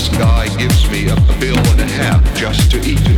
this guy gives me a bill and a half just to eat.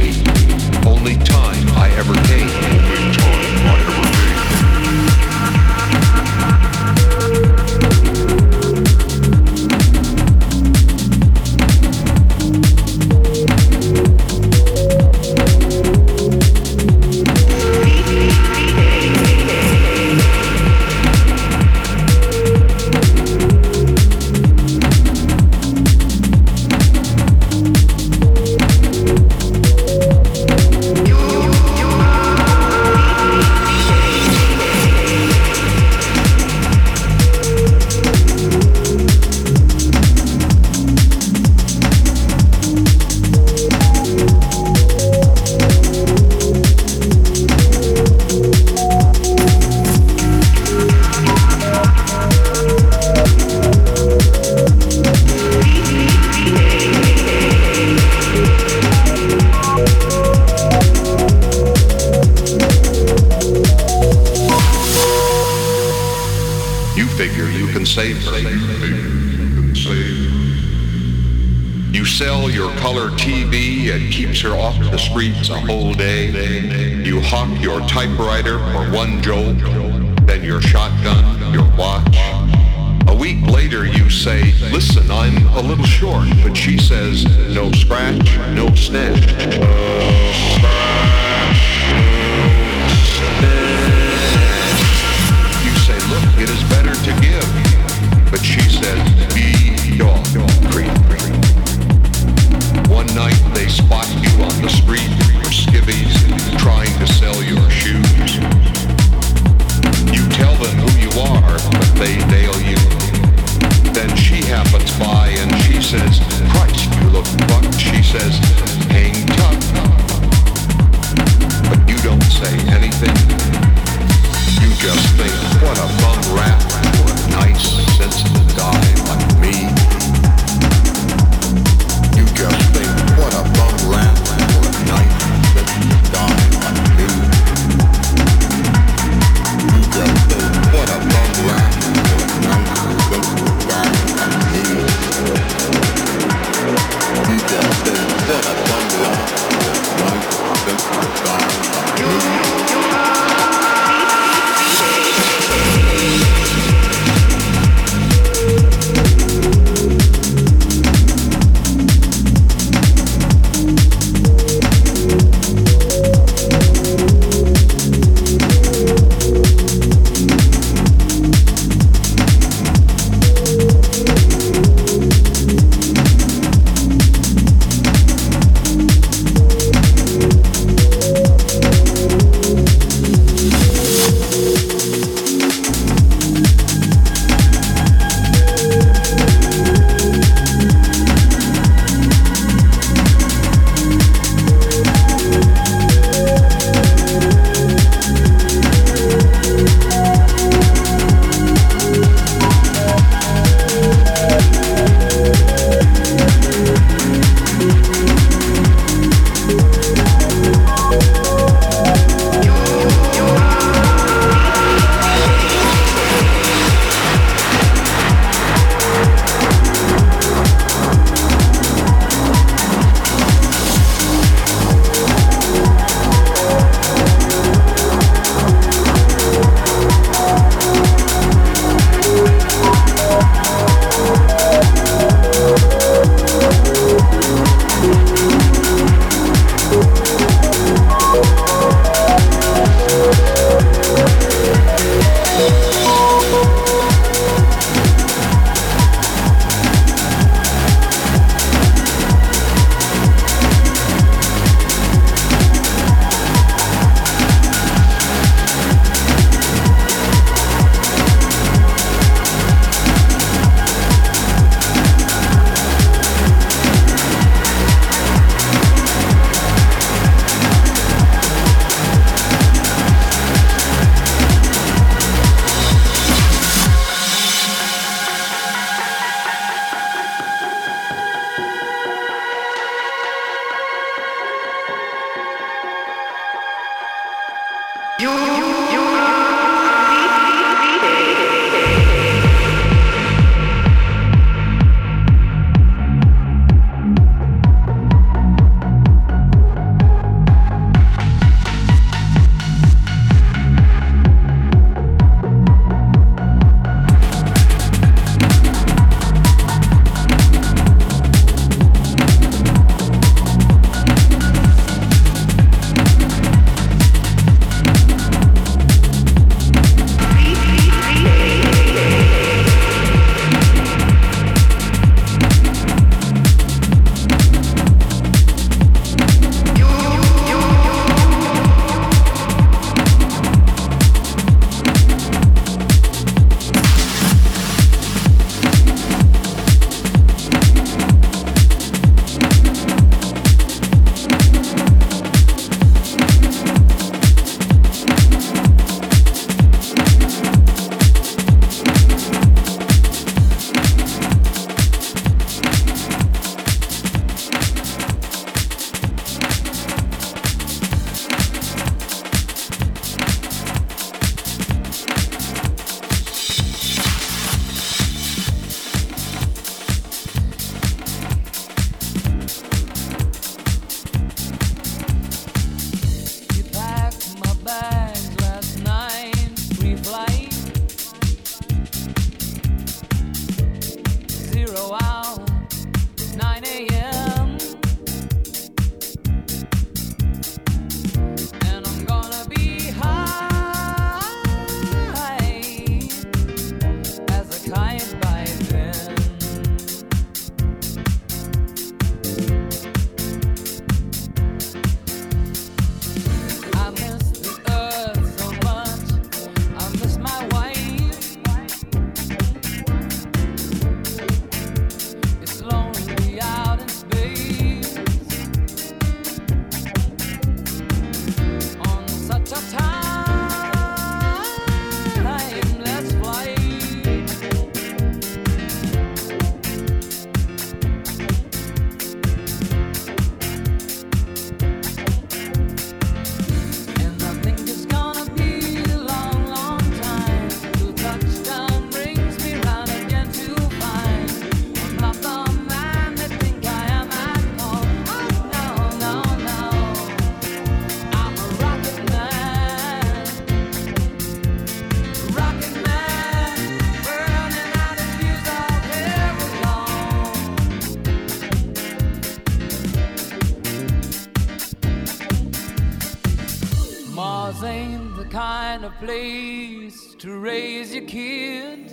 place to raise your kids.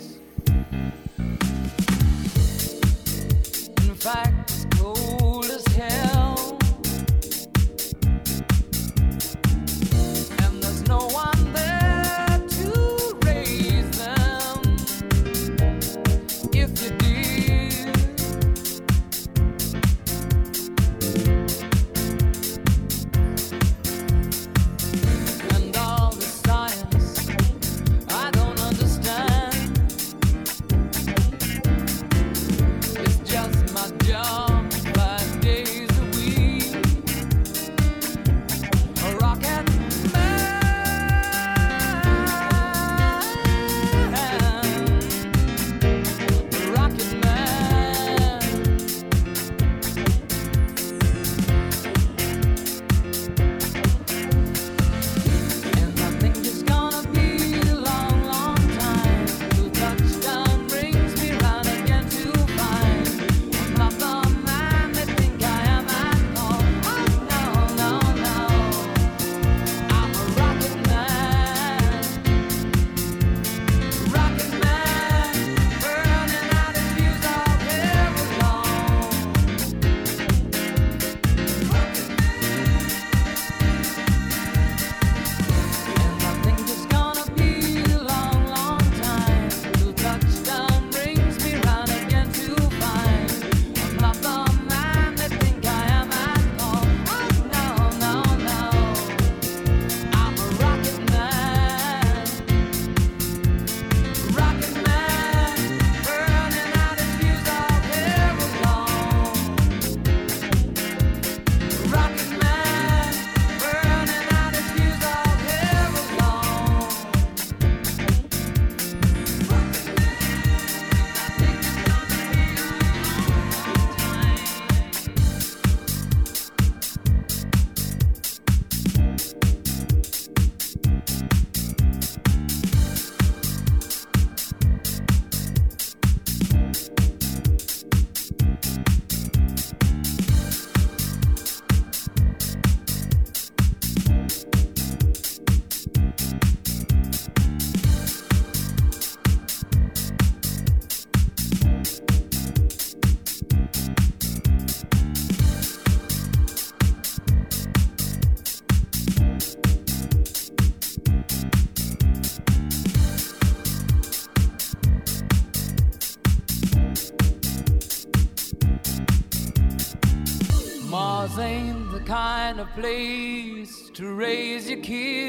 a place to raise your kids.